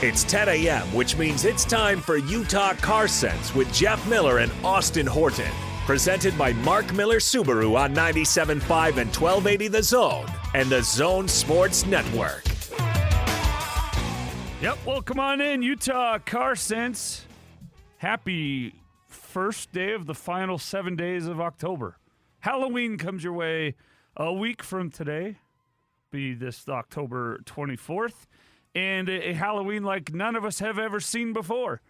It's 10 a.m., which means it's time for Utah Car Sense with Jeff Miller and Austin Horton. Presented by Mark Miller Subaru on 97.5 and 1280 The Zone and the Zone Sports Network. Yep, well, come on in, Utah Car Sense. Happy first day of the final seven days of October. Halloween comes your way a week from today, be this October 24th, and a, a Halloween like none of us have ever seen before,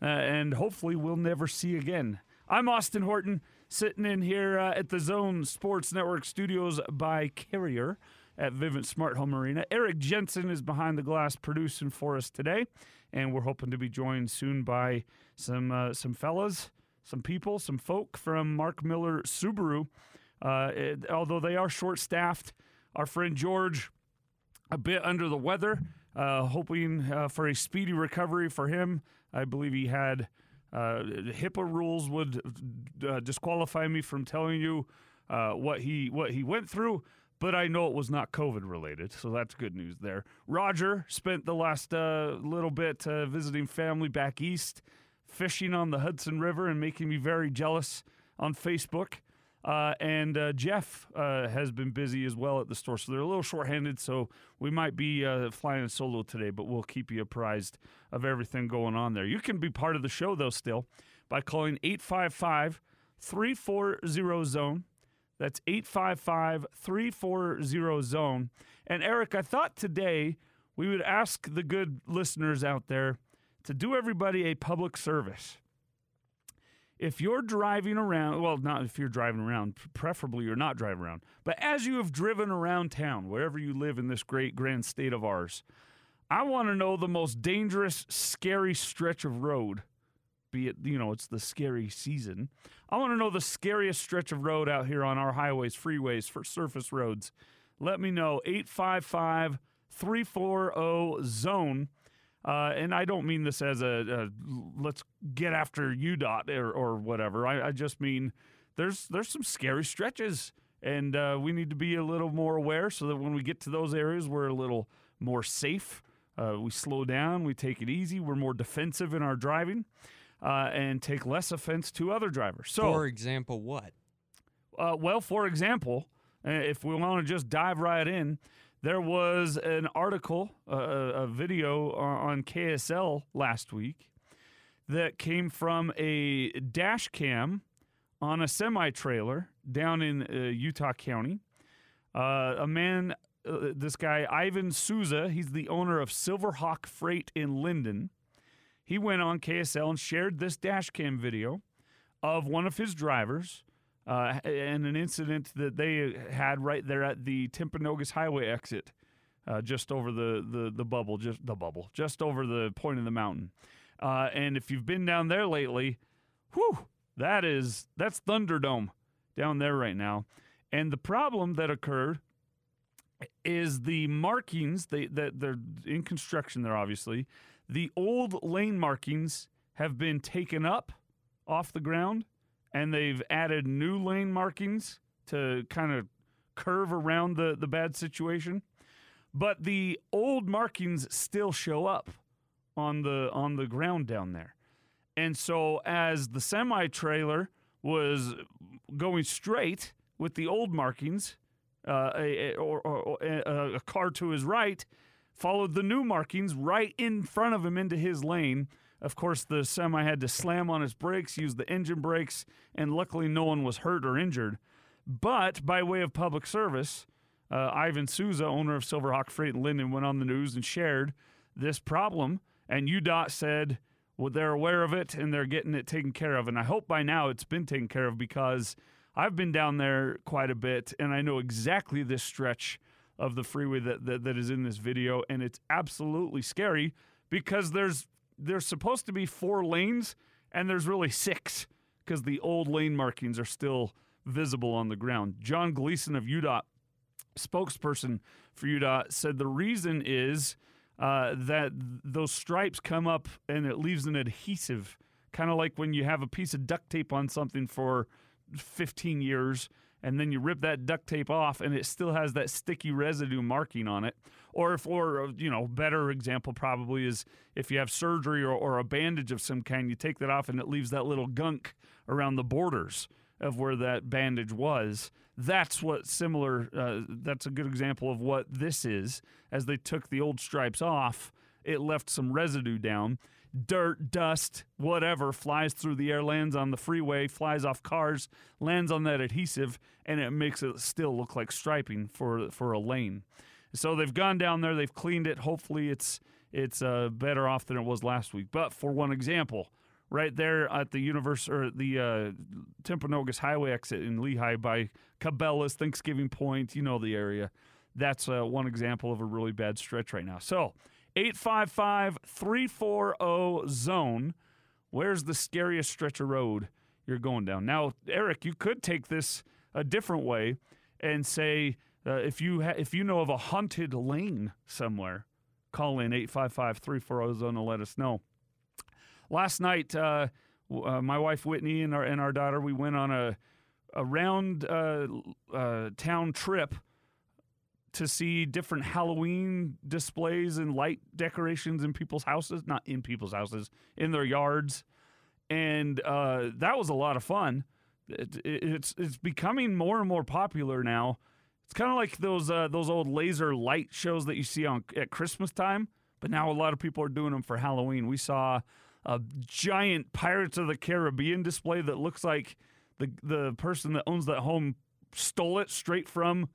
uh, and hopefully we'll never see again. I'm Austin Horton, sitting in here uh, at the Zone Sports Network studios by Carrier at Vivint Smart Home Arena. Eric Jensen is behind the glass producing for us today, and we're hoping to be joined soon by some uh, some fellas, some people, some folk from Mark Miller Subaru. Uh, it- although they are short staffed, our friend George a bit under the weather, uh, hoping uh, for a speedy recovery for him. I believe he had uh, HIPAA rules would uh, disqualify me from telling you uh, what he what he went through, but I know it was not COVID related, so that's good news there. Roger spent the last uh, little bit visiting family back east, fishing on the Hudson River, and making me very jealous on Facebook. Uh, and uh, Jeff uh, has been busy as well at the store, so they're a little shorthanded. So we might be uh, flying solo today, but we'll keep you apprised of everything going on there. You can be part of the show though, still by calling 855 340 zone. That's 855 340 zone. And Eric, I thought today we would ask the good listeners out there to do everybody a public service if you're driving around, well, not if you're driving around, preferably you're not driving around, but as you have driven around town, wherever you live in this great grand state of ours, I want to know the most dangerous, scary stretch of road. Be it, you know, it's the scary season. I want to know the scariest stretch of road out here on our highways, freeways, for surface roads. Let me know. 855 340 zone. Uh, and I don't mean this as a, a let's get after UDOT or, or whatever. I, I just mean there's there's some scary stretches, and uh, we need to be a little more aware so that when we get to those areas, we're a little more safe. Uh, we slow down, we take it easy, we're more defensive in our driving, uh, and take less offense to other drivers. So, For example, what? uh, well, for example, uh, if we want to just dive right in, there was an article, a a video on KSL last week that came from a dash cam on a semi trailer down in uh, Utah County. Uh, a man, uh, this guy, Ivan Souza, he's the owner of Silverhawk Freight in Lindon. He went on KSL and shared this dash cam video of one of his drivers uh, and an incident that they had right there at the Timpanogos Highway exit, uh, just over the, the the bubble, just the bubble, just over the point of the mountain. Uh, and if you've been down there lately, whew, that is that's Thunderdome down there right now. And the problem that occurred is the markings they that they're in construction there obviously the old lane markings have been taken up off the ground and they've added new lane markings to kind of curve around the the bad situation but the old markings still show up on the on the ground down there and so as the semi trailer was going straight with the old markings uh, a, a- or, or, a, a car to his right followed the new markings right in front of him into his lane. Of course, the semi had to slam on its brakes, use the engine brakes, and luckily no one was hurt or injured. But by way of public service, uh, Ivan Souza, owner of Silverhawk Freight in Lindon, went on the news and shared this problem. And UDOT said, well, they're aware of it and they're getting it taken care of. And I hope by now it's been taken care of because I've been down there quite a bit and I know exactly this stretch of the freeway that, that, that is in this video. And it's absolutely scary because there's there's supposed to be four lanes and there's really six because the old lane markings are still visible on the ground. John Gleason of UDOT spokesperson for UDOT said the reason is uh, that those stripes come up and it leaves an adhesive, kind of like when you have a piece of duct tape on something for 15 years and then you rip that duct tape off and it still has that sticky residue marking on it. Or if, or you know, better example probably is if you have surgery or, or a bandage of some kind, you take that off and it leaves that little gunk around the borders of where that bandage was. That's what similar. Uh, that's a good example of what this is. As they took the old stripes off, it left some residue down dirt, dust, whatever flies through the air, lands on the freeway, flies off cars, lands on that adhesive, and it makes it still look like striping for for a lane. So they've gone down there, they've cleaned it. Hopefully, it's it's uh, better off than it was last week. But for one example, right there at the universe or the uh, Timpanogos Highway exit in Lehi by Cabela's Thanksgiving Point, you know the area. That's uh, one example of a really bad stretch right now. So 855 340 zone. Where's the scariest stretch of road you're going down? Now, Eric, you could take this a different way and say uh, if you ha- if you know of a haunted lane somewhere, call in 855 340 zone and let us know. Last night, uh, uh, my wife Whitney and our and our daughter, we went on a a round uh, uh, town trip to see different Halloween displays and light decorations in people's houses, not in people's houses, in their yards, and uh, that was a lot of fun. It, it, it's it's becoming more and more popular now. It's kind of like those uh, those old laser light shows that you see on at Christmas time, but now a lot of people are doing them for Halloween. We saw a giant Pirates of the Caribbean display that looks like the the person that owns that home stole it straight from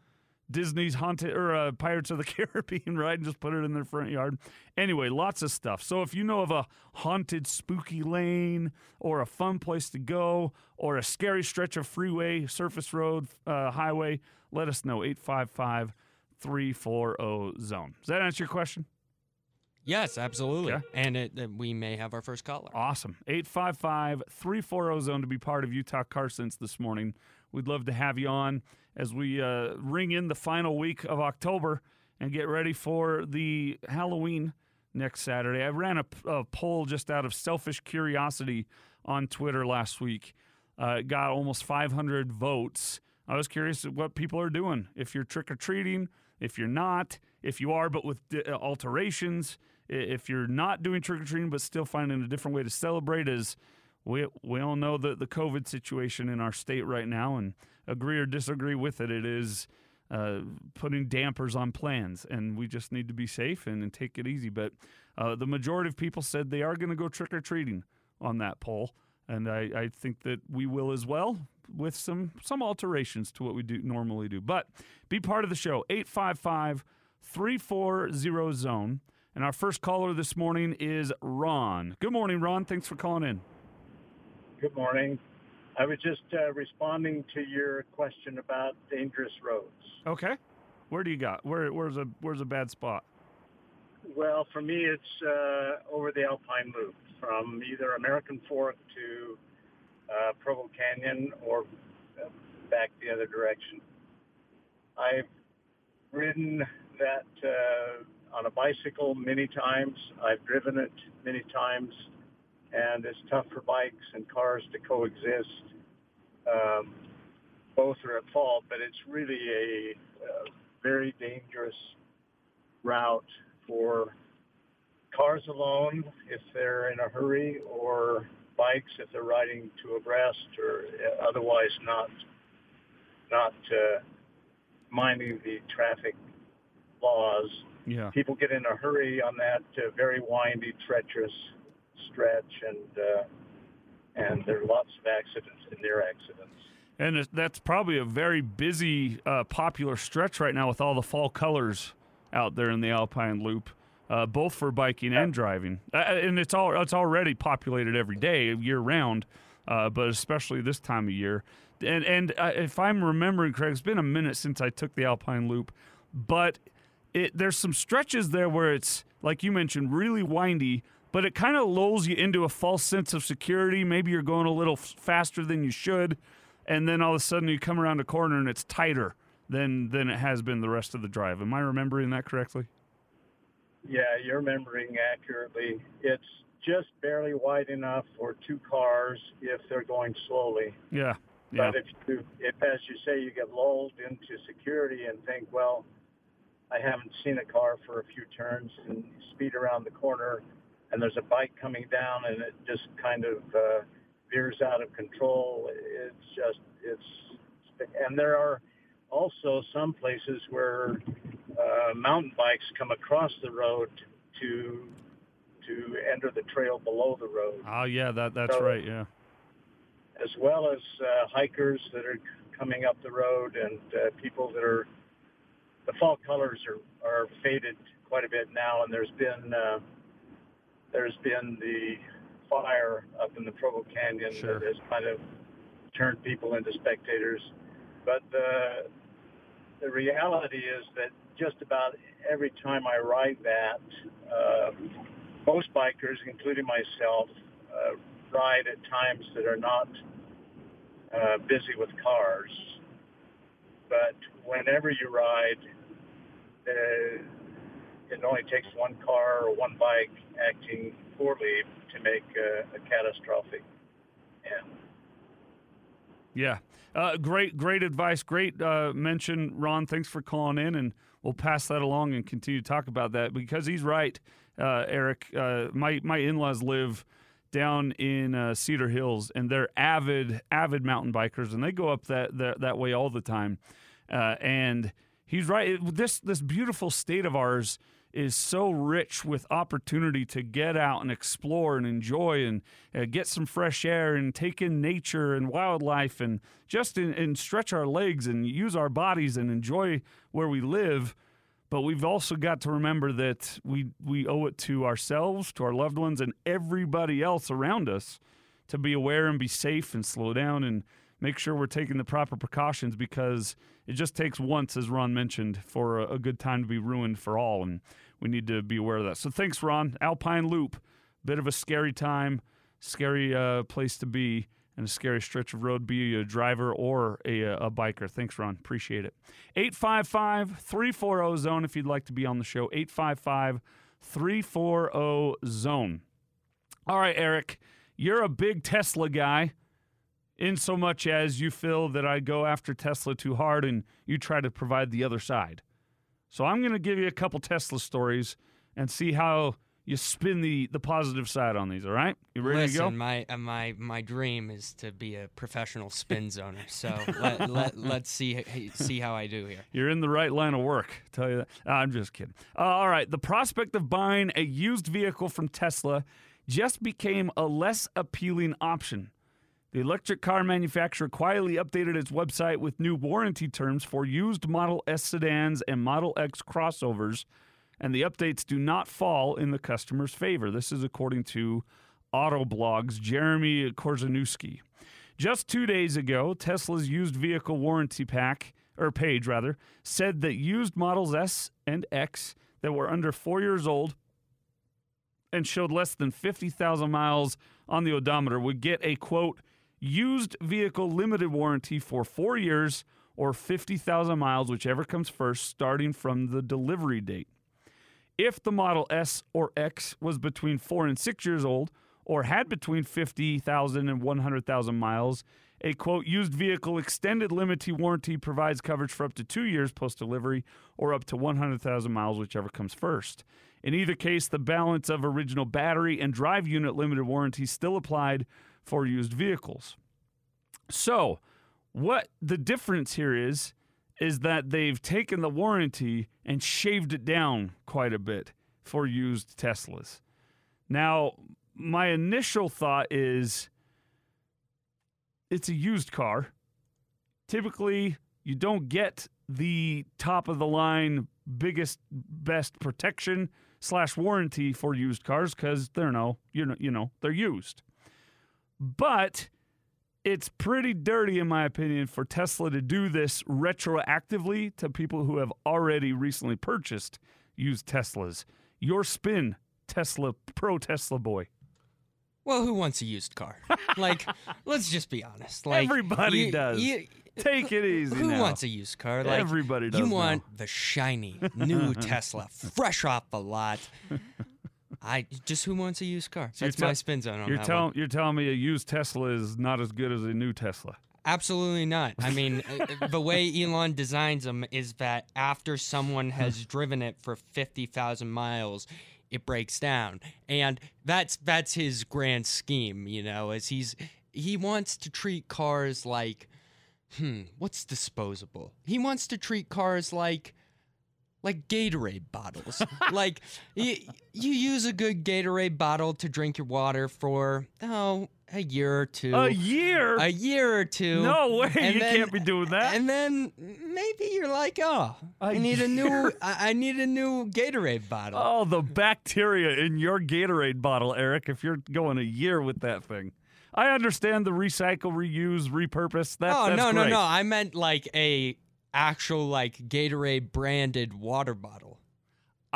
Disney's haunted or uh, Pirates of the Caribbean ride and just put it in their front yard. Anyway, lots of stuff. So if you know of a haunted spooky lane or a fun place to go or a scary stretch of freeway, surface road, uh, highway, let us know 855 340 zone. Does that answer your question? Yes, absolutely. Yeah. And it, uh, we may have our first caller. Awesome. 855 340 zone to be part of Utah Car Sense this morning. We'd love to have you on as we uh, ring in the final week of October and get ready for the Halloween next Saturday. I ran a, a poll just out of selfish curiosity on Twitter last week. Uh, got almost 500 votes. I was curious what people are doing. If you're trick or treating, if you're not, if you are but with uh, alterations, if you're not doing trick or treating but still finding a different way to celebrate, as we we all know the the COVID situation in our state right now, and agree or disagree with it, it is uh, putting dampers on plans, and we just need to be safe and, and take it easy. But uh, the majority of people said they are going to go trick or treating on that poll, and I, I think that we will as well with some some alterations to what we do normally do. But be part of the show 855 340 zone. And our first caller this morning is Ron. Good morning, Ron. Thanks for calling in. Good morning. I was just uh, responding to your question about dangerous roads. Okay. Where do you got? Where where's a where's a bad spot? Well, for me, it's uh, over the Alpine Loop from either American Fork to uh, Provo Canyon or uh, back the other direction. I've ridden that uh, on a bicycle many times. I've driven it many times and it's tough for bikes and cars to coexist. Um, both are at fault, but it's really a, a very dangerous route for cars alone if they're in a hurry, or bikes if they're riding to abreast, or otherwise not not uh, minding the traffic laws. Yeah. People get in a hurry on that uh, very windy, treacherous stretch, and uh, and there are lots of accidents and near accidents. And that's probably a very busy, uh, popular stretch right now with all the fall colors out there in the Alpine Loop, uh, both for biking and driving. Uh, and it's all it's already populated every day, year round, uh, but especially this time of year. And and uh, if I'm remembering correct, it's been a minute since I took the Alpine Loop, but it, there's some stretches there where it's like you mentioned, really windy but it kind of lulls you into a false sense of security. Maybe you're going a little f- faster than you should, and then all of a sudden you come around a corner and it's tighter than than it has been the rest of the drive. Am I remembering that correctly? Yeah, you're remembering accurately. It's just barely wide enough for two cars if they're going slowly. Yeah, Yeah. But if you, if as you say, you get lulled into security and think, well, I haven't seen a car for a few turns, and speed around the corner, and there's a bike coming down, and it just kind of uh, veers out of control. It's just it's, and there are also some places where uh, mountain bikes come across the road to to enter the trail below the road, Oh yeah, that that's So- right. Yeah. as well as uh, hikers that are coming up the road and uh, people that are. The fall colors are, are faded quite a bit now, and there's been uh, there's been the fire up in the Provo Canyon Sure. that has kind of turned people into spectators. But the the reality is that just about every time I ride that, uh, most bikers, including myself, uh, ride at times that are not uh, busy with cars. But whenever you ride, uh, it only takes one car or one bike acting poorly to make a, a catastrophic end. Yeah. Uh, great, great advice. Great uh, mention, Ron. Thanks for calling in, and we'll pass that along and continue to talk about that because he's right, uh, Eric. Uh, my my in laws live down in uh, Cedar Hills, and they're avid avid mountain bikers, and they go up that that, that way all the time. Uh, and he's right. This this beautiful state of ours is so rich with opportunity to get out and explore and enjoy and uh, get some fresh air and take in nature and wildlife and just in, and stretch our legs and use our bodies and enjoy where we live. But we've also got to remember that we we owe it to ourselves, to our loved ones, and everybody else around us to be aware and be safe and slow down and make sure we're taking the proper precautions because it just takes once, as Ron mentioned, for a, a good time to be ruined for all, and we need to be aware of that. So thanks, Ron. Alpine Loop, bit of a scary time, scary uh, place to be, and a scary stretch of road. Be a driver or a, a biker. Thanks, Ron. Appreciate it. 855 340 Zone if you'd like to be on the show. 855 340 Zone. All right, Eric, you're a big Tesla guy in so much as you feel that I go after Tesla too hard and you try to provide the other side. So I'm going to give you a couple Tesla stories and see how you spin the the positive side on these. All right, you ready Listen, to go? Listen, my uh, my my dream is to be a professional spin zoner. So let, let let's see see how I do here. You're in the right line of work. Tell you that. I'm just kidding. Uh, all right. The prospect of buying a used vehicle from Tesla just became a less appealing option. The electric car manufacturer quietly updated its website with new warranty terms for used Model S sedans and Model X crossovers, and the updates do not fall in the customer's favor. This is according to Autoblog's Jeremy Korzeniewski. Just two days ago, Tesla's used vehicle warranty pack, or page rather, said that used models S and X that were under four years old and showed less than 50,000 miles on the odometer would get a quote, used vehicle limited warranty for four years or 50,000 miles, whichever comes first, starting from the delivery date. If the Model S or X was between four and six years old, or had between 50,000 and 100,000 miles, a quote, used vehicle extended limited warranty provides coverage for up to two years post delivery or up to 100,000 miles, whichever comes first. In either case, the balance of original battery and drive unit limited warranty still applied for used vehicles. So, what the difference here is, is that they've taken the warranty and shaved it down quite a bit for used Teslas. Now, my initial thought is it's a used car. Typically, you don't get the top of the line, biggest, best protection slash warranty for used cars because they're no, you know, you know, they're used. But it's pretty dirty, in my opinion, for Tesla to do this retroactively to people who have already recently purchased used Teslas. Your spin, Tesla, pro Tesla boy. Well, who wants a used car? Like, let's just be honest. Like Everybody you- does. you- Take it easy. who now. wants a used car? Like Everybody does You now. want the shiny new Tesla, fresh off the lot. I just who wants a used car? you're That's my spin zone on You're that you're telling me a used Tesla is not as good as a new Tesla. Absolutely not. I mean, uh, uh, the way Elon designs them is that after someone has driven it for 50,000 miles, it breaks down. And that's that's his grand scheme, you know, as he's he wants to treat cars like hmm, what's disposable? He wants to treat cars like like Gatorade bottles. like you, you use a good Gatorade bottle to drink your water for oh, a year or two A year? a year or two. no way. and You then- can't be doing that. And then maybe you're like, oh, A I need a new. I, need a new Gatorade bottle. Oh, the bacteria in your Gatorade bottle, Eric, if you're going a year with that thing. I understand the recycle, reuse, repurpose. That, oh no, no, great. no! I meant like a actual like Gatorade branded water bottle.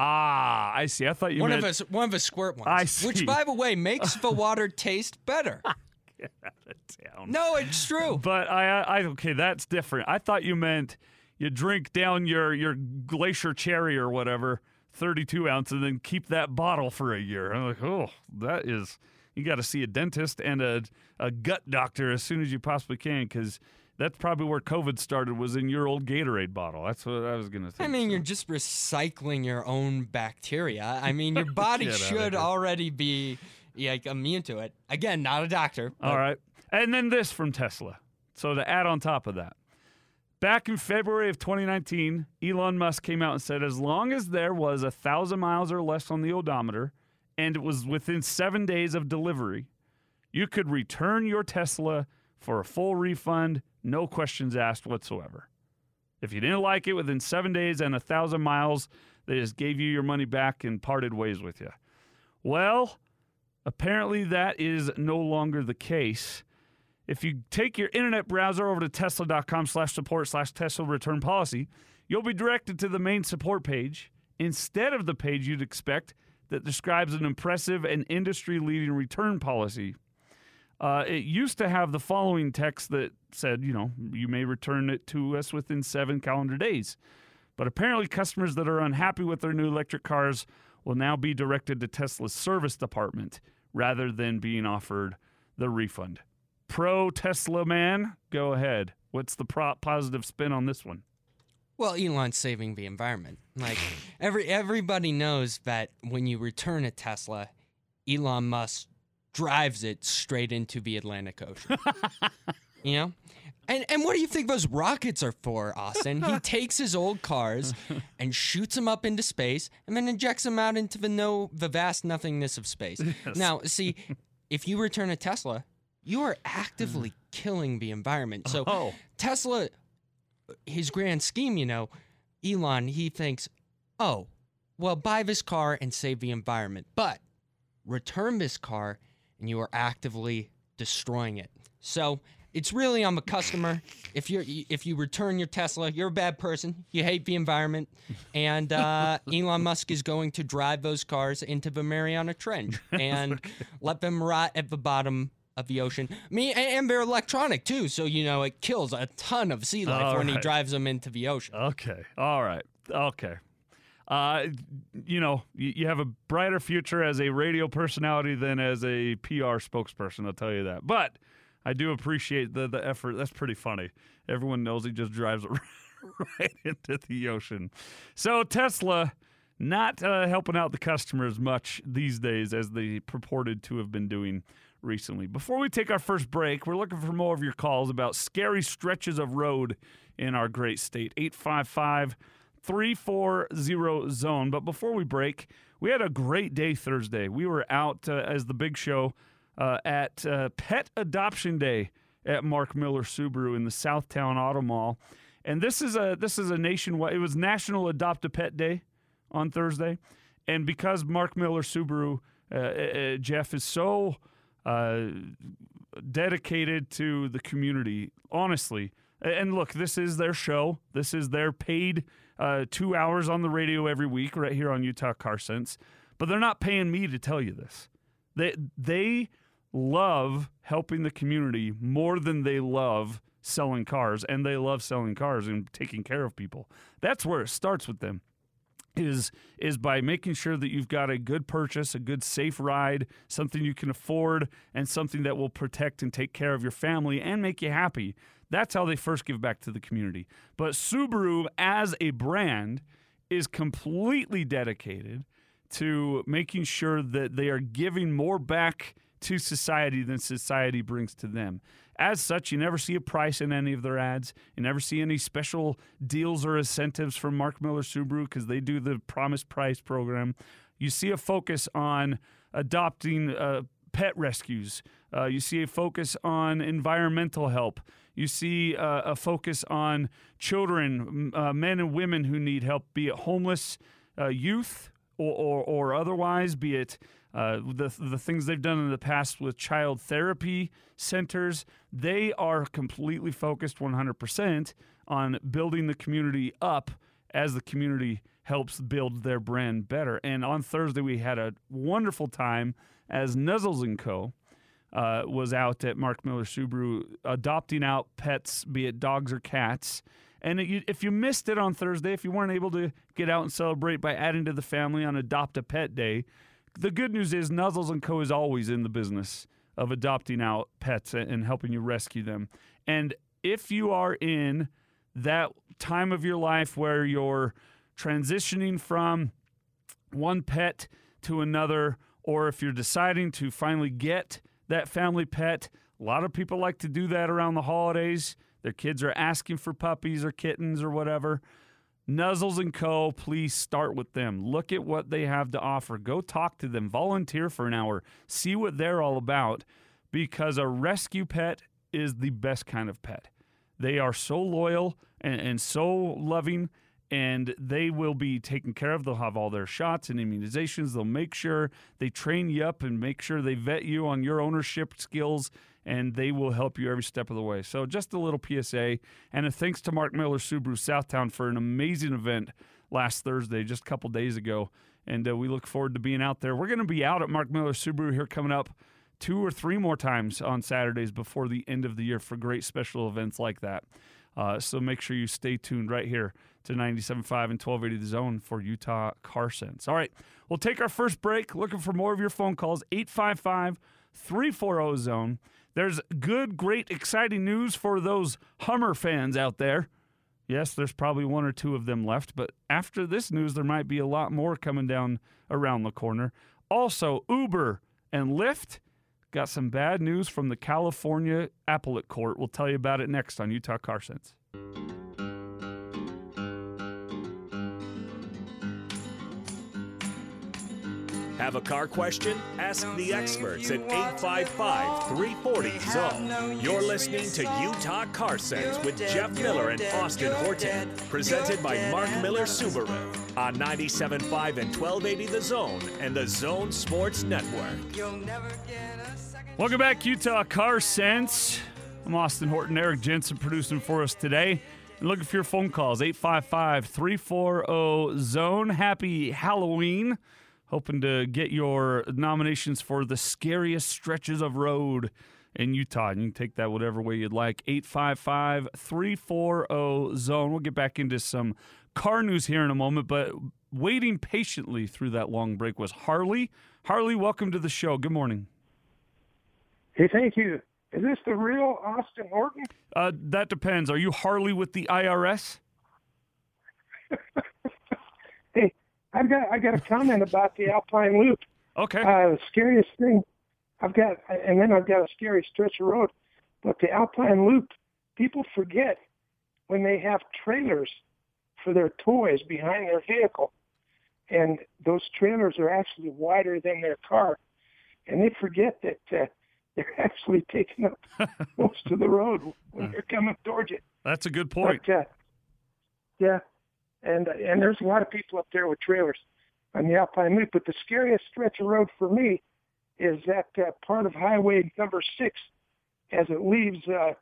Ah, I see. I thought you one meant of us, one of the squirt ones. I see. Which, by the way, makes the water taste better. Get out of town. No, it's true. But I, I, okay, that's different. I thought you meant you drink down your your glacier cherry or whatever, 32 ounce, and then keep that bottle for a year. I'm like, oh, that is. You got to see a dentist and a a gut doctor as soon as you possibly can, because that's probably where COVID started. Was in your old Gatorade bottle. That's what I was gonna say. I mean, so. you're just recycling your own bacteria. I mean, your body should already be like immune to it. Again, not a doctor. All right. And then this from Tesla. So to add on top of that, back in February of 2019, Elon Musk came out and said as long as there was a thousand miles or less on the odometer and it was within seven days of delivery, you could return your Tesla for a full refund, no questions asked whatsoever. If you didn't like it within seven days and a thousand miles, they just gave you your money back and parted ways with you. Well, apparently that is no longer the case. If you take your internet browser over to tesla.com slash support slash Tesla return policy, you'll be directed to the main support page instead of the page you'd expect that describes an impressive and industry leading return policy. Uh, it used to have the following text that said, you know, you may return it to us within seven calendar days. But apparently, customers that are unhappy with their new electric cars will now be directed to Tesla's service department rather than being offered the refund. Pro Tesla man, go ahead. What's the pro- positive spin on this one? Well, Elon's saving the environment. Like every everybody knows that when you return a Tesla, Elon Musk drives it straight into the Atlantic Ocean. you know? And and what do you think those rockets are for, Austin? He takes his old cars and shoots them up into space and then injects them out into the no the vast nothingness of space. Now, see, if you return a Tesla, you are actively mm. killing the environment. So Oh. Tesla his grand scheme, you know, Elon, he thinks, oh, well, buy this car and save the environment, but return this car and you are actively destroying it. So it's really on the customer. If you're if you return your Tesla, you're a bad person. You hate the environment, and uh, Elon Musk is going to drive those cars into the Mariana Trench and let them rot at the bottom of the ocean. I mean, and, they're electronic too, so you know it kills a ton of sea life All when he drives them into the ocean. Okay. All right. Okay. Uh, you know, you, have a brighter future as a radio personality than as a PR spokesperson. I'll tell you that. But I do appreciate the the effort. That's pretty funny. Everyone knows he just drives right into the ocean. So Tesla not uh, helping out the customers much these days as they purported to have been doing recently. Before we take our first break, we're looking for more of your calls about scary stretches of road in our great state. 855 340 zone. But before we break, we had a great day Thursday. We were out uh, as the big show uh, at uh, Pet Adoption Day at Mark Miller Subaru in the Southtown Auto Mall. And this is a this is a nationwide. It was National Adopt a Pet Day on Thursday, and because Mark Miller Subaru, uh, uh, Jeff is so uh, dedicated to the community. Honestly, and look, this is their show. This is their paid uh, two hours on the radio every week, right here on Utah Car Sense. But they're not paying me to tell you this. They they love helping the community more than they love selling cars, and they love selling cars and taking care of people. That's where it starts with them is is by making sure that you've got a good purchase, a good safe ride, something you can afford, and something that will protect and take care of your family and make you happy. That's how they first give back to the community. But Subaru, as a brand, is completely dedicated to making sure that they are giving more back to society than society brings to them. As such, you never see a price in any of their ads. You never see any special deals or incentives from Mark Miller Subaru because they do the Promise Price program. You see a focus on adopting uh, pet rescues. Uh, you see a focus on environmental help. You see uh, a focus on children, uh, men and women who need help, be it homeless uh, youth or, or, or otherwise, be it uh, the the things they've done in the past with child therapy centers, they are completely focused 100% on building the community up as the community helps build their brand better. And on Thursday, we had a wonderful time as Nuzzles and Co. Uh, was out at Mark Miller Subaru adopting out pets, be it dogs or cats. And if you missed it on Thursday, if you weren't able to get out and celebrate by adding to the family on Adopt a Pet Day, the good news is Nuzzles and Co. is always in the business of adopting out pets and helping you rescue them. And if you are in that time of your life where you're transitioning from one pet to another, or if you're deciding to finally get that family pet, a lot of people like to do that around the holidays. Their kids are asking for puppies or kittens or whatever. Nuzzles and Co., please start with them. Look at what they have to offer. Go talk to them. Volunteer for an hour. See what they're all about because a rescue pet is the best kind of pet. They are so loyal and, and so loving, and they will be taken care of. They'll have all their shots and immunizations. They'll make sure they train you up and make sure they vet you on your ownership skills and they will help you every step of the way. So, just a little PSA, and a thanks to Mark Miller Subaru Southtown for an amazing event last Thursday, just a couple days ago. And uh, we look forward to being out there. We're going to be out at Mark Miller Subaru here coming up two or three more times on Saturdays before the end of the year for great special events like that. Uh, so make sure you stay tuned right here to 97.5 and 1280 The Zone for Utah Car Sense. All right, we'll take our first break. Looking for more of your phone calls, 855 340 Zone. There's good, great, exciting news for those Hummer fans out there. Yes, there's probably one or two of them left, but after this news, there might be a lot more coming down around the corner. Also, Uber and Lyft got some bad news from the California appellate court. We'll tell you about it next on Utah Car Sense. Have a car question? Ask the experts at 855 340 Zone. You're listening to Utah Car Sense with Jeff Miller and Austin Horton. Presented by Mark Miller Subaru on 97.5 and 1280 The Zone and the Zone Sports Network. Welcome back, Utah Car Sense. I'm Austin Horton, Eric Jensen producing for us today. And looking for your phone calls, 855 340 Zone. Happy Halloween hoping to get your nominations for the scariest stretches of road in Utah. And you can take that whatever way you'd like. 855 340 Zone. We'll get back into some car news here in a moment, but waiting patiently through that long break was Harley. Harley, welcome to the show. Good morning. Hey, thank you. Is this the real Austin Horton? Uh, that depends. Are you Harley with the IRS? I've got I got a comment about the Alpine Loop. Okay. Uh, the scariest thing I've got, and then I've got a scary stretch of road. But the Alpine Loop, people forget when they have trailers for their toys behind their vehicle, and those trailers are actually wider than their car, and they forget that uh, they're actually taking up most of the road when they're coming towards you. That's a good point. But, uh, yeah, and and there's a lot of people up there with trailers on the Alpine Loop. But the scariest stretch of road for me is that uh, part of Highway Number Six as it leaves uh,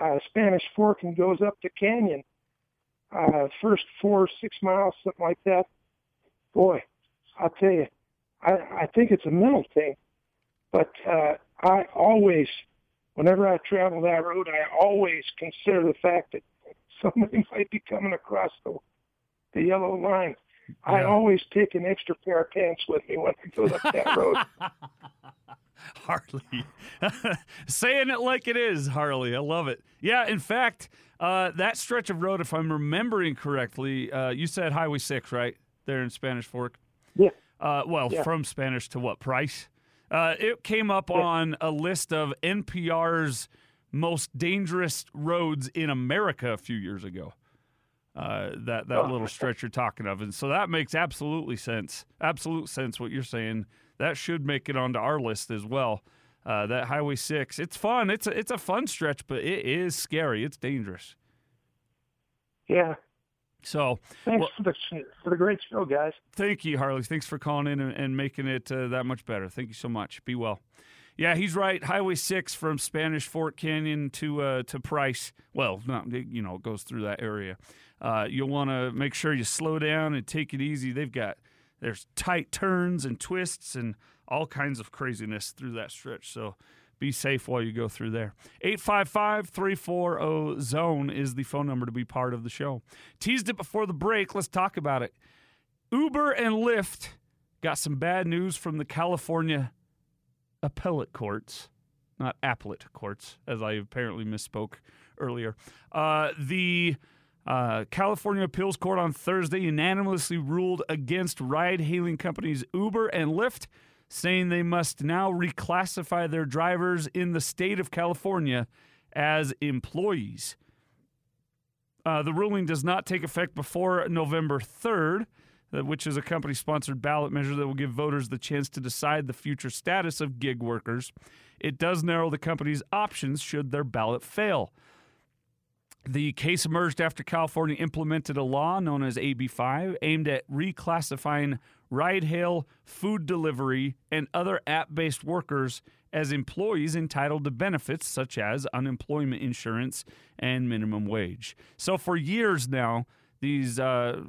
uh, Spanish Fork and goes up the canyon. Uh, first four six miles, something like that. Boy, I'll tell you, I, I think it's a mental thing, but uh, I always, whenever I travel that road, I always consider the fact that somebody might be coming across the the yellow line. I always take an extra pair of pants with me when I go up that road. Harley. Saying it like it is, Harley. I love it. Yeah, in fact, uh, that stretch of road, if I'm remembering correctly, uh, you said Highway 6, right? There in Spanish Fork. Yeah. Uh, well, Yeah. from Spanish to what price? Uh, it came up on a list of NPR's most dangerous roads in America a few years ago. Uh, that that Oh. little stretch you're talking of, and so that makes absolutely sense. Absolute sense what you're saying. That should make it onto our list as well. Uh, that Highway Six, it's fun. It's a, it's a fun stretch, but it is scary. It's dangerous. Yeah. So Thanks Well- for the for the great show, guys. Thank you, Harley. Thanks for calling in and, and making it uh, that much better. Thank you so much. Be well. Yeah, he's right. Highway six from Spanish Fork Canyon to uh, to Price. Well, not you know, it goes through that area. Uh, you'll want to make sure you slow down and take it easy. They've got there's tight turns and twists and all kinds of craziness through that stretch. So be safe while you go through there. 855 340 zone is the phone number to be part of the show. Teased it before the break. Let's talk about it. Uber and Lyft got some bad news from the California appellate courts, not appellate courts, as I apparently misspoke earlier. Uh, the uh, California Appeals Court on Thursday unanimously ruled against ride hailing companies Uber and Lyft, saying they must now reclassify their drivers in the state of California as employees. Uh, the ruling does not take effect before November 3rd, uh, which is a company sponsored ballot measure that will give voters the chance to decide the future status of gig workers. It does narrow the company's options should their ballot fail. The case emerged after California implemented a law known as AB5 aimed at reclassifying ride hail, food delivery, and other app based workers as employees entitled to benefits such as unemployment insurance and minimum wage. So, for years now, these uh,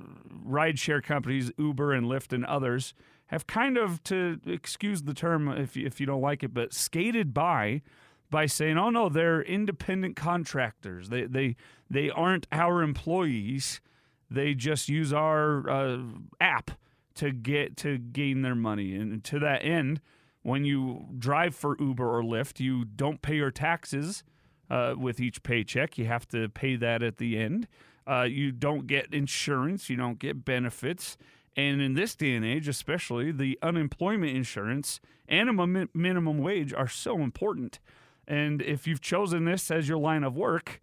rideshare companies, Uber and Lyft and others, have kind of, to excuse the term if you, if you don't like it, but skated by by saying, "Oh no, they're independent contractors. They they they aren't our employees. They just use our uh, app to get to gain their money." And to that end, when you drive for Uber or Lyft, you don't pay your taxes uh, with each paycheck. You have to pay that at the end. Uh, you don't get insurance. You don't get benefits. And in this day and age, especially, the unemployment insurance and a minimum wage are so important. And if you've chosen this as your line of work,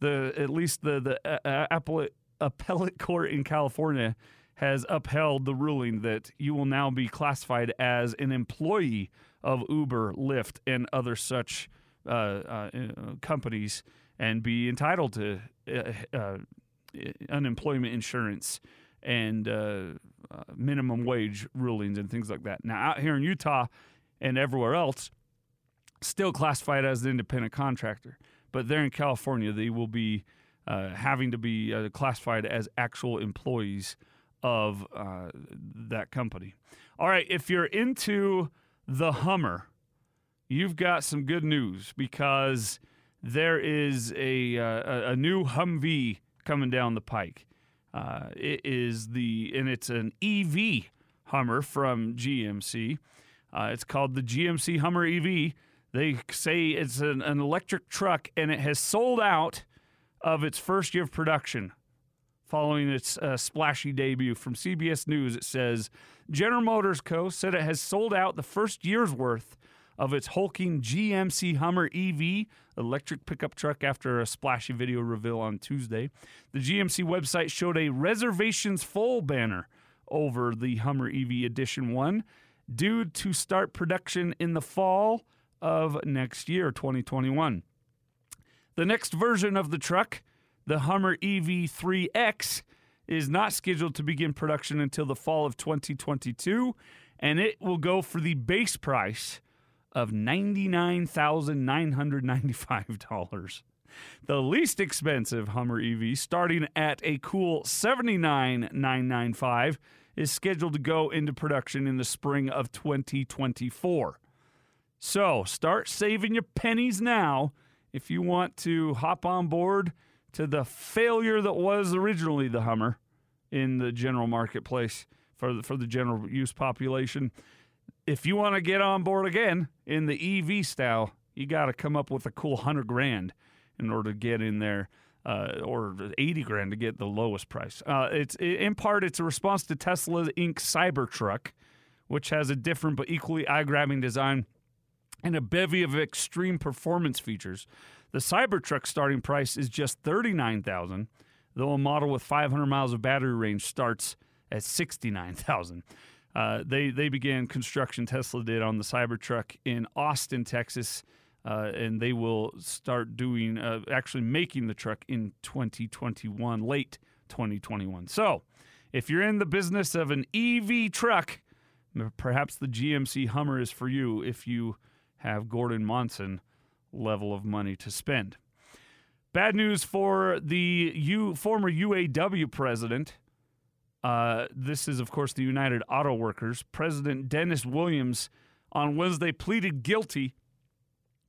the at least the the uh, uh, appellate appellate court in California has upheld the ruling that you will now be classified as an employee of Uber, Lyft, and other such uh, uh, companies and be entitled to uh, uh, unemployment insurance and minimum wage rulings and things like that. Now, out here in Utah and everywhere else, still classified as an independent contractor, but there in California, they will be uh, having to be uh, classified as actual employees of uh, that company. All right, if you're into the Hummer, you've got some good news because there is a uh, a- a new Humvee coming down the pike. Uh, it is the and it's an EV Hummer from GMC. Uh, it's called the GMC Hummer EV. They say it's an, an electric truck, and it has sold out of its first year of production following its uh, splashy debut. From CBS News, it says General Motors Co. said it has sold out the first year's worth of its hulking GMC Hummer EV electric pickup truck after a splashy video reveal on Tuesday. The GMC website showed a reservations full banner over the Hummer EV Edition 1 due to start production in the fall of next year, 2021. The next version of the truck, the Hummer E EV3X, is not scheduled to begin production until the fall of 2022, and it will go for the base price of $99,995. The least expensive Hummer EV, starting at a cool 79,995, is scheduled to go into production in the spring of 2024. So start saving your pennies now if you want to hop on board to the failure that was originally the Hummer in the general marketplace for the, for the general use population. if you want to get on board again in the EV style, you got to come up with a cool hundred grand in order to get in there, uh, or eighty grand to get the lowest price. Uh, it's in part it's a response to Tesla Inc. Cybertruck, which has a different but equally eye-grabbing design and a bevy of extreme performance features. The Cybertruck starting price is just 39,000, though a model with 500 miles of battery range starts at sixty-nine thousand. Uh, they they began construction. Tesla did on the Cybertruck in Austin, Texas, uh, and they will start doing uh, actually making the truck in 2021, late 2021. So, if you're in the business of an EV truck, perhaps the GMC Hummer is for you. If you have Gordon Monson level of money to spend. Bad news for the U, former UAW president. Uh, this is, of course, the United Auto Workers. President Dennis Williams on Wednesday pleaded guilty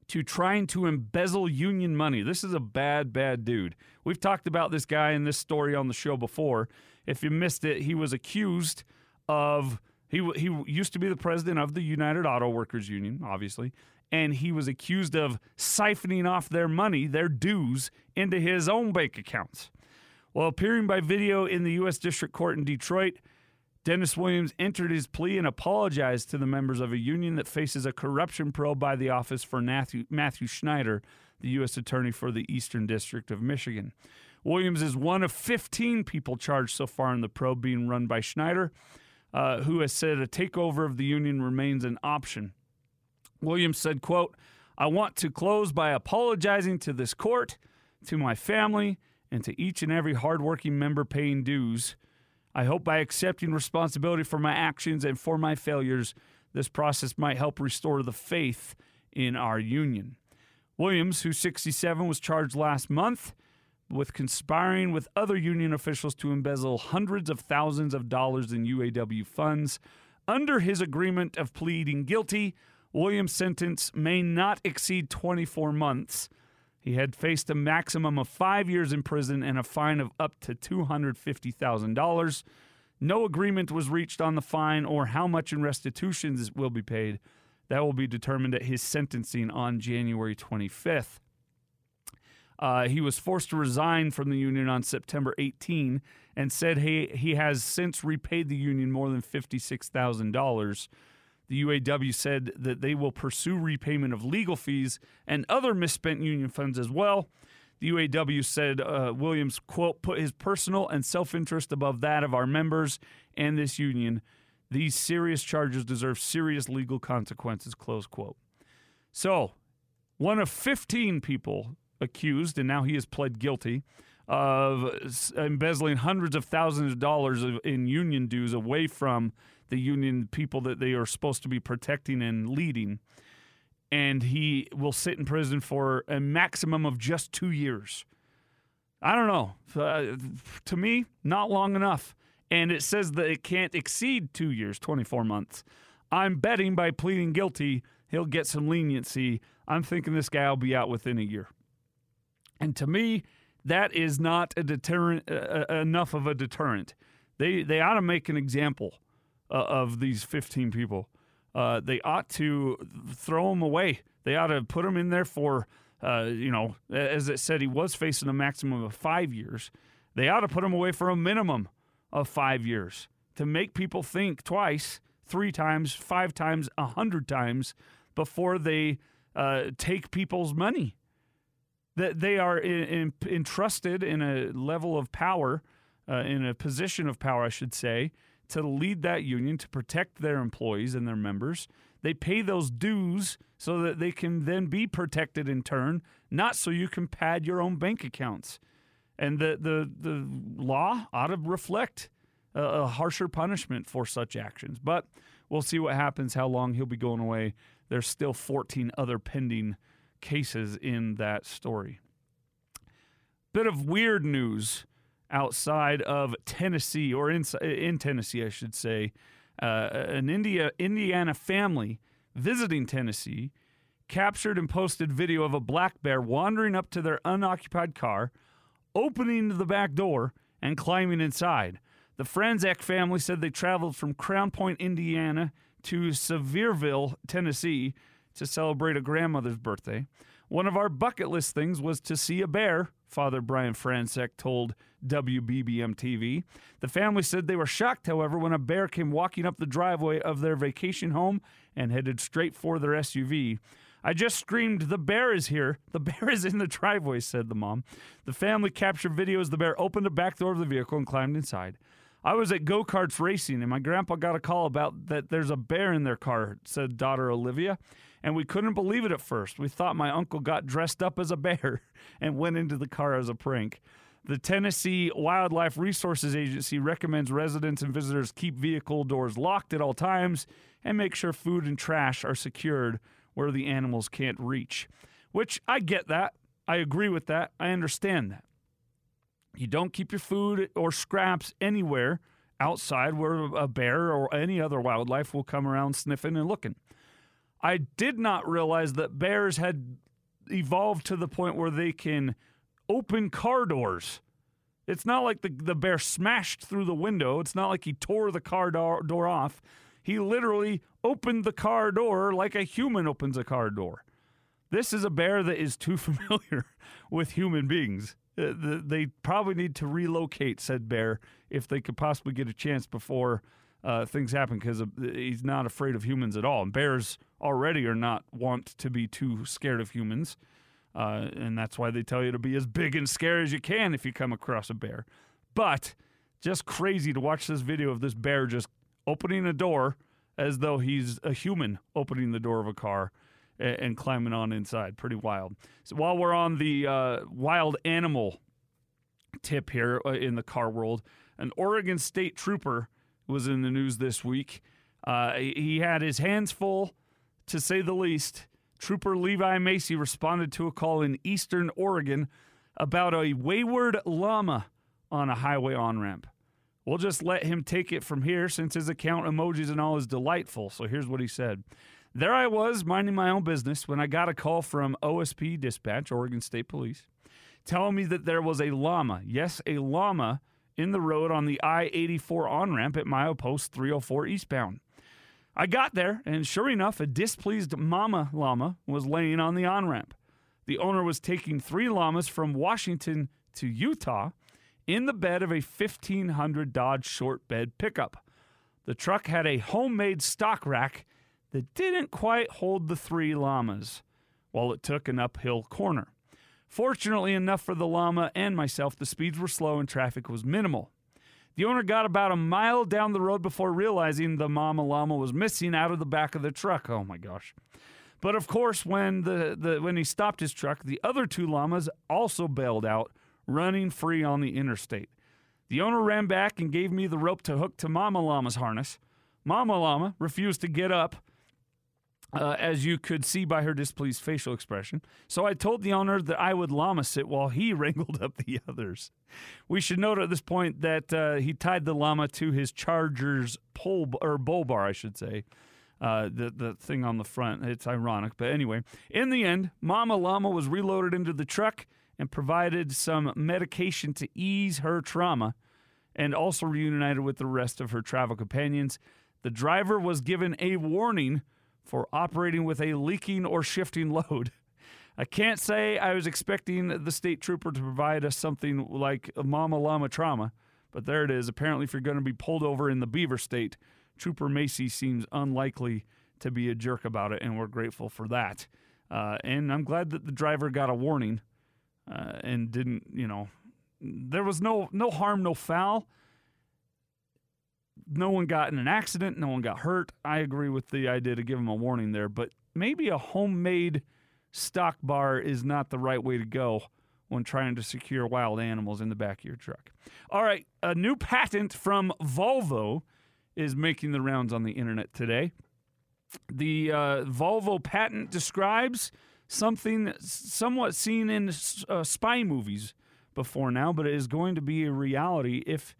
to trying to embezzle union money. This is a bad, bad dude. We've talked about this guy in this story on the show before. If you missed it, he was accused of he he used to be the president of the United Auto Workers Union, obviously, and he was accused of siphoning off their money, their dues, into his own bank accounts. While appearing by video in the U.S. District Court in Detroit, Dennis Williams entered his plea and apologized to the members of a union that faces a corruption probe by the office for Matthew, Matthew Schneider, the U.S. Attorney for the Eastern District of Michigan. Williams is one of 15 people charged so far in the probe being run by Schneider, uh, who has said a takeover of the union remains an option. Williams said, quote, I want to close by apologizing to this court, to my family, and to each and every hardworking member paying dues. I hope by accepting responsibility for my actions and for my failures, this process might help restore the faith in our union. Williams, who's 67, was charged last month with conspiring with other union officials to embezzle hundreds of thousands of dollars in UAW funds. Under his agreement of pleading guilty, Williams' sentence may not exceed 24 months. He had faced a maximum of five years in prison and a fine of up to $250,000. No agreement was reached on the fine or how much in restitutions will be paid. That will be determined at his sentencing on January 25th. Uh, he was forced to resign from the union on September 18 and said he, he has since repaid the union more than $56,000. The UAW said that they will pursue repayment of legal fees and other misspent union funds as well. The UAW said uh, Williams, quote, put his personal and self interest above that of our members and this union. These serious charges deserve serious legal consequences, close quote. So, one of 15 people accused, and now he has pled guilty of embezzling hundreds of thousands of dollars in union dues away from the union people that they are supposed to be protecting and leading. And he will sit in prison for a maximum of just two years. I don't know. Uh, to me, not long enough. And it says that it can't exceed two years, 24 months. I'm betting by pleading guilty, he'll get some leniency. I'm thinking this guy will be out within a year. And to me, that is not a deterrent, uh, uh enough of a deterrent. They, they ought to make an example uh, of these 15 people. Uh, they ought to throw them away. They ought to put them in there for, uh, you know, as it said, he was facing a maximum of five years. They ought to put him away for a minimum of five years to make people think twice, three times, five times, a hundred times before they uh, take people's money. That they are in, in, entrusted in a level of power, uh, in a position of power, I should say, to lead that union to protect their employees and their members. They pay those dues so that they can then be protected in turn, not so you can pad your own bank accounts. And the, the, the law ought to reflect a, a harsher punishment for such actions. But we'll see what happens, how long he'll be going away. There's still 14 other pending cases in that story. Bit of weird news outside of Tennessee, or in, in Tennessee, I should say. Uh, an India, Indiana family visiting Tennessee captured and posted video of a black bear wandering up to their unoccupied car, opening the back door, and climbing inside. The Franczek family said they traveled from Crown Point, Indiana to Sevierville, Tennessee, to celebrate a grandmother's birthday. One of our bucket list things was to see a bear, Father Brian Franczek told WBBM TV. The family said they were shocked, however, when a bear came walking up the driveway of their vacation home and headed straight for their SUV. I just screamed, The bear is here. The bear is in the driveway, said the mom. The family captured video as the bear opened the back door of the vehicle and climbed inside. I was at go karts racing, and my grandpa got a call about that there's a bear in their car, said daughter Olivia. And we couldn't believe it at first. We thought my uncle got dressed up as a bear and went into the car as a prank. The Tennessee Wildlife Resources Agency recommends residents and visitors keep vehicle doors locked at all times and make sure food and trash are secured where the animals can't reach. Which I get that. I agree with that. I understand that. You don't keep your food or scraps anywhere outside where a bear or any other wildlife will come around sniffing and looking. I did not realize that bears had evolved to the point where they can open car doors. It's not like the, the bear smashed through the window. It's not like he tore the car door, door off. He literally opened the car door like a human opens a car door. This is a bear that is too familiar with human beings. Uh, they probably need to relocate, said Bear, if they could possibly get a chance before uh, things happen because he's not afraid of humans at all. And bears already are not want to be too scared of humans. Uh, and that's why they tell you to be as big and scary as you can if you come across a bear. But just crazy to watch this video of this bear just opening a door as though he's a human opening the door of a car and, and climbing on inside. Pretty wild. So while we're on the uh, wild animal tip here uh, in the car world, an Oregon State trooper was in the news this week. Uh, he had his hands full, to say the least. Trooper Levi Macy responded to a call in eastern Oregon about a wayward llama on a highway on ramp. We'll just let him take it from here since his account emojis and all is delightful. So here's what he said. There I was minding my own business when I got a call from OSP Dispatch, Oregon State Police, telling me that there was a llama, yes, a llama, in the road on the I 84 on ramp at milepost 304 eastbound. I got there, and sure enough, a displeased mama llama was laying on the on ramp. The owner was taking three llamas from Washington to Utah in the bed of a 1500 Dodge short bed pickup. The truck had a homemade stock rack that didn't quite hold the three llamas, while it took an uphill corner. Fortunately enough for the llama and myself, the speeds were slow and traffic was minimal. The owner got about a mile down the road before realizing the mama llama was missing out of the back of the truck. Oh my gosh. But of course, when the, the when he stopped his truck, the other two llamas also bailed out, running free on the interstate. The owner ran back and gave me the rope to hook to Mama Llama's harness. Mama Llama refused to get up uh, as you could see by her displeased facial expression. So I told the owner that I would llama sit while he wrangled up the others. We should note at this point that uh, he tied the llama to his Charger's pole or bull bar, I should say. Uh, the the thing on the front. It's ironic, but anyway. In the end, Mama Llama was reloaded into the truck and provided some medication to ease her trauma, and also reunited with the rest of her travel companions. The driver was given a warning for operating with a leaking or shifting load. I can't say I was expecting the state trooper to provide us something like a mama llama trauma, but there it is. Apparently, if you're going to be pulled over in the Beaver State, Trooper Macy seems unlikely to be a jerk about it, and we're grateful for that. Uh, and I'm glad that the driver got a warning uh, and didn't, you know, there was no no harm, no foul no one got in an accident, no one got hurt. I agree with the idea to give them a warning there, but maybe a homemade stock bar is not the right way to go when trying to secure wild animals in the back of your truck. All right, a new patent from Volvo is making the rounds on the internet today. The uh, Volvo patent describes something somewhat seen in uh, spy movies before now, but it is going to be a reality if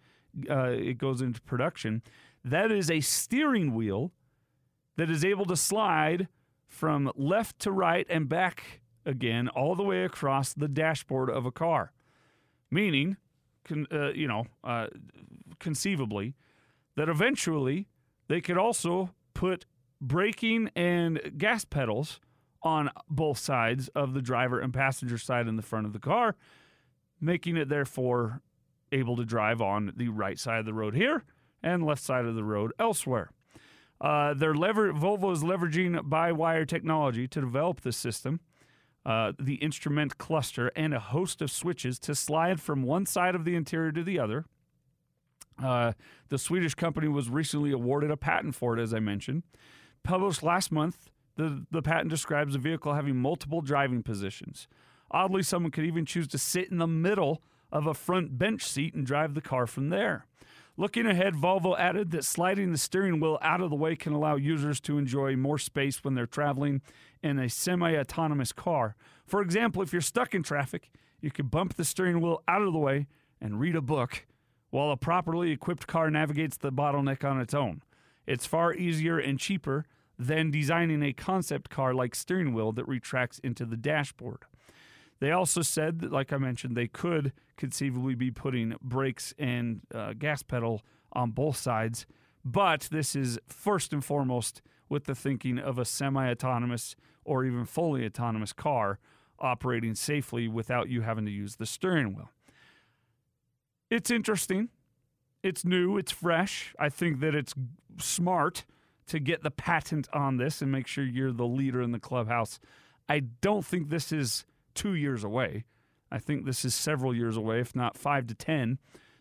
uh, it goes into production. That is a steering wheel that is able to slide from left to right and back again all the way across the dashboard of a car. Meaning, con, uh, you know, uh, conceivably, that eventually they could also put braking and gas pedals on both sides of the driver and passenger side in the front of the car, making it therefore able to drive on the right side of the road here and left side of the road elsewhere. Uh, lever- Volvo is leveraging by-wire technology to develop this system, uh, the instrument cluster, and a host of switches to slide from one side of the interior to the other. Uh, the Swedish company was recently awarded a patent for it, as I mentioned. Published last month, the, the patent describes a vehicle having multiple driving positions. Oddly, someone could even choose to sit in the middle of a front bench seat and drive the car from there. Looking ahead, Volvo added that sliding the steering wheel out of the way can allow users to enjoy more space when they're traveling in a semi autonomous car. For example, if you're stuck in traffic, you can bump the steering wheel out of the way and read a book while a properly equipped car navigates the bottleneck on its own. It's far easier and cheaper than designing a concept car like steering wheel that retracts into the dashboard. They also said that, like I mentioned, they could conceivably be putting brakes and uh, gas pedal on both sides, but this is first and foremost with the thinking of a semi autonomous or even fully autonomous car operating safely without you having to use the steering wheel. It's interesting. It's new. It's fresh. I think that it's smart to get the patent on this and make sure you're the leader in the clubhouse. I don't think this is two years away. I think this is several years away, if not five to 10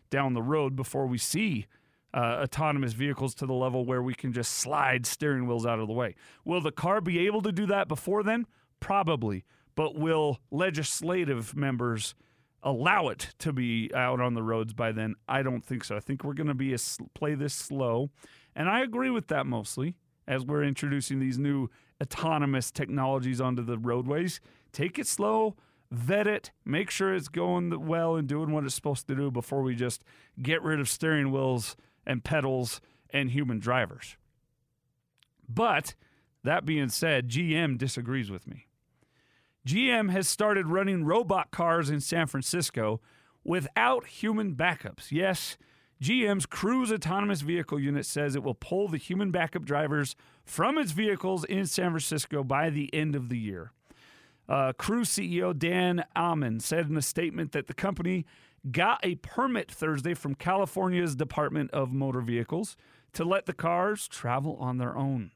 down the road before we see uh, autonomous vehicles to the level where we can just slide steering wheels out of the way. Will the car be able to do that before then? Probably. But will legislative members allow it to be out on the roads by then? I don't think so. I think we're going to be a, play this slow. And I agree with that mostly as we're introducing these new autonomous technologies onto the roadways. Take it slow, vet it, make sure it's going well and doing what it's supposed to do before we just get rid of steering wheels and pedals and human drivers. But that being said, GM disagrees with me. GM has started running robot cars in San Francisco without human backups. Yes, GM's Cruise autonomous vehicle unit says it will pull the human backup drivers from its vehicles in San Francisco by the end of the year. Uh, Cruise CEO Dan Ammann said in a statement that the company got a permit Thursday from California's Department of Motor Vehicles to let the cars travel on their own.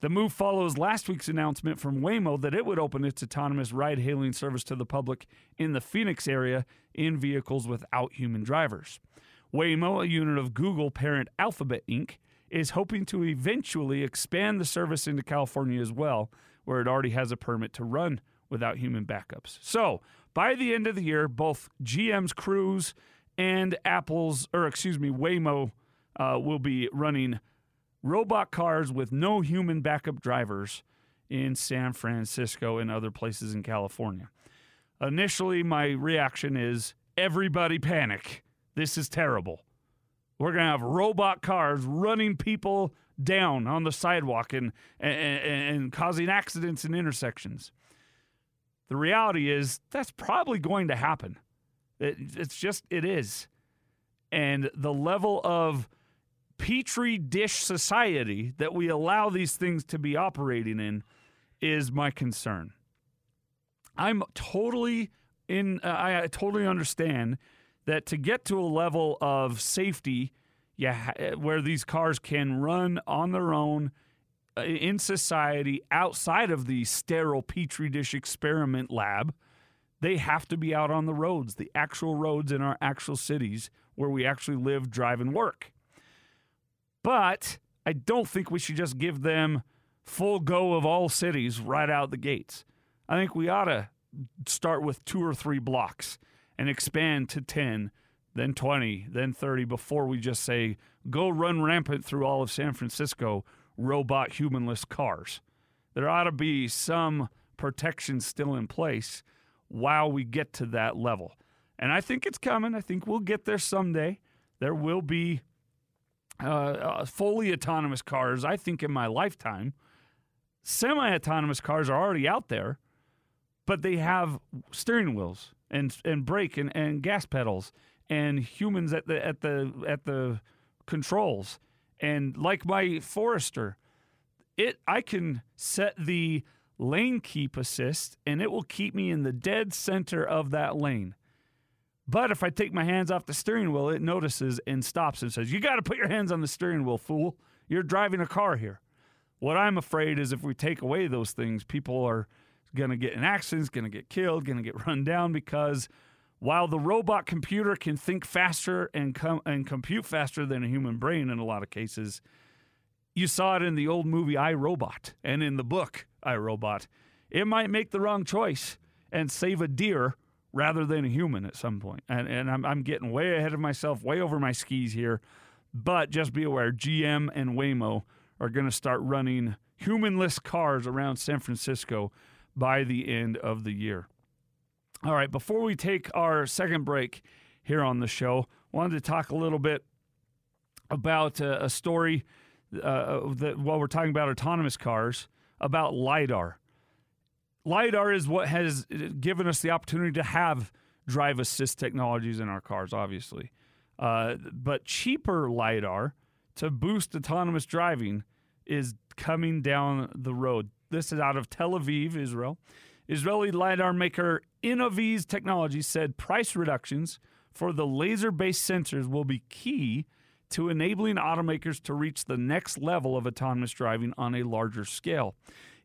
The move follows last week's announcement from Waymo that it would open its autonomous ride hailing service to the public in the Phoenix area in vehicles without human drivers. Waymo, a unit of Google parent Alphabet Inc., is hoping to eventually expand the service into California as well, where it already has a permit to run without human backups. So, by the end of the year, both GM's Cruise and Apple's, or excuse me, Waymo uh, will be running robot cars with no human backup drivers in San Francisco and other places in California. Initially, my reaction is everybody panic. This is terrible. We're going to have robot cars running people down on the sidewalk and, and, and, causing accidents in intersections. The reality is that's probably going to happen. It, it's just, it is. And the level of petri dish society that we allow these things to be operating in is my concern. I'm totally in, uh, I, I totally understand that to get to a level of safety yeah, where these cars can run on their own Uh, in society outside of the sterile petri dish experiment lab, they have to be out on the roads, the actual roads in our actual cities where we actually live, drive, and work. But I don't think we should just give them full go of all cities right out the gates. I think we ought to start with two or three blocks and expand to 10, then 20, then 30 before we just say, go run rampant through all of San Francisco, robot humanless cars. There ought to be some protection still in place while we get to that level. And I think it's coming. I think we'll get there someday. There will be uh, uh, fully autonomous cars, I think, in my lifetime. Semi autonomous cars are already out there, but they have steering wheels and and brake and, and gas pedals and humans at the at the at the controls and like my Forester it I can set the lane keep assist and it will keep me in the dead center of that lane. But if I take my hands off the steering wheel, it notices and stops and says, You got to put your hands on the steering wheel, fool. You're driving a car here. What I'm afraid is if we take away those things, people are going to get in accidents, going to get killed, going to get run down because while the robot computer can think faster and, com- and compute faster than a human brain in a lot of cases, you saw it in the old movie I Robot and in the book I Robot. It might make the wrong choice and save a deer rather than a human at some point. And, and I'm, I'm getting way ahead of myself, way over my skis here. But just be aware GM and Waymo are going to start running humanless cars around San Francisco by the end of the year. All right, before we take our second break here on the show, wanted to talk a little bit about uh, a story uh, that while we're talking about autonomous cars about lidar. LiDAR is what has given us the opportunity to have drive assist technologies in our cars, obviously. Uh, but cheaper LiDAR to boost autonomous driving is coming down the road. This is out of Tel Aviv, Israel. Israeli LiDAR maker Innoviz Technology said price reductions for the laser based sensors will be key to enabling automakers to reach the next level of autonomous driving on a larger scale.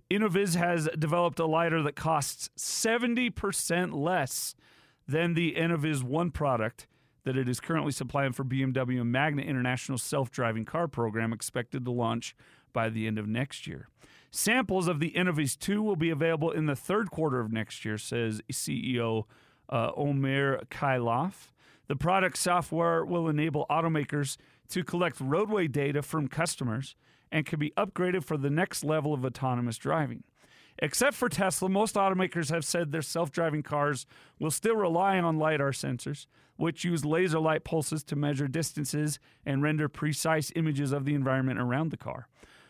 Innoviz has developed a LiDAR that costs 70% less than the Innoviz One product that it is currently supplying for BMW and Magna International self driving car program, expected to launch by the end of next year. Samples of the Innoviz 2 will be available in the third quarter of next year, says CEO uh, Omer Keilaf. The product software will enable automakers to collect roadway data from customers and can be upgraded for the next level of autonomous driving. Except for Tesla, most automakers have said their self driving cars will still rely on LiDAR sensors, which use laser light pulses to measure distances and render precise images of the environment around the car.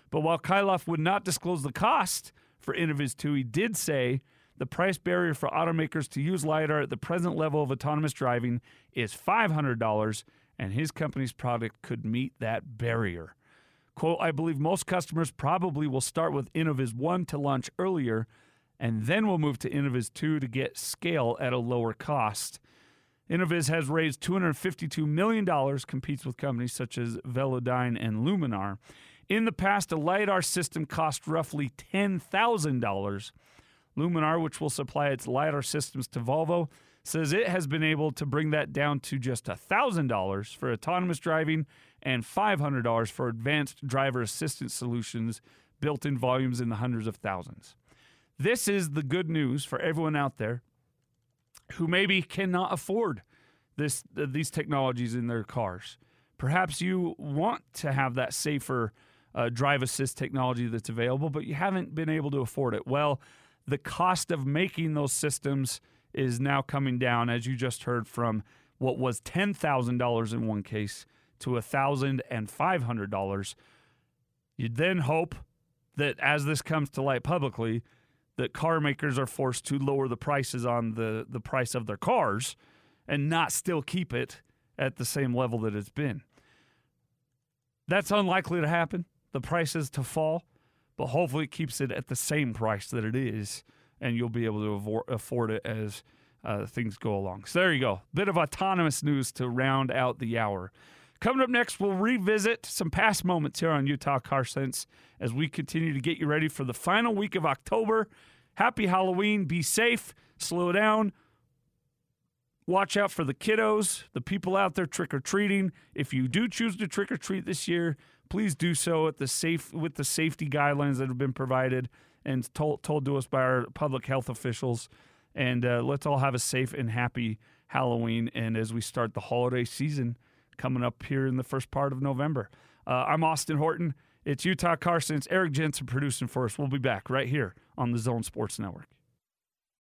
But while Keilaf would not disclose the cost for Innoviz 2, he did say the price barrier for automakers to use LiDAR at the present level of autonomous driving is $500, and his company's product could meet that barrier. Quote, I believe most customers probably will start with Innoviz 1 to launch earlier, and then we'll move to Innoviz 2 to get scale at a lower cost. Innoviz has raised $252 million, competes with companies such as Velodyne and Luminar. In the past, a LiDAR system cost roughly $10,000. Luminar, which will supply its LiDAR systems to Volvo, says it has been able to bring that down to just $1,000 for autonomous driving and $500 for advanced driver assistance solutions built in volumes in the hundreds of thousands. This is the good news for everyone out there who maybe cannot afford this these technologies in their cars. Perhaps you want to have that safer uh, drive assist technology that's available, but you haven't been able to afford it. Well, the cost of making those systems is now coming down, as you just heard from what was $10,000 in one case to $1,500. You'd then hope that as this comes to light publicly, that car makers are forced to lower the prices on the, the price of their cars and not still keep it at the same level that it's been. That's unlikely to happen, the prices to fall, but hopefully it keeps it at the same price that it is, and you'll be able to afford it as uh, things go along. So there you go. Bit of autonomous news to round out the hour. Coming up next, we'll revisit some past moments here on Utah Car Sense as we continue to get you ready for the final week of October. Happy Halloween. Be safe. Slow down. Watch out for the kiddos, the people out there trick or treating. If you do choose to trick or treat this year, please do so at the safe with the safety guidelines that have been provided and told told to us by our public health officials. And uh, let's all have a safe and happy Halloween. And as we start the holiday season coming up here in the first part of November, uh, I'm Austin Horton. It's Utah Car Sense. Eric Jensen producing for us. We'll be back right here on the Zone Sports Network.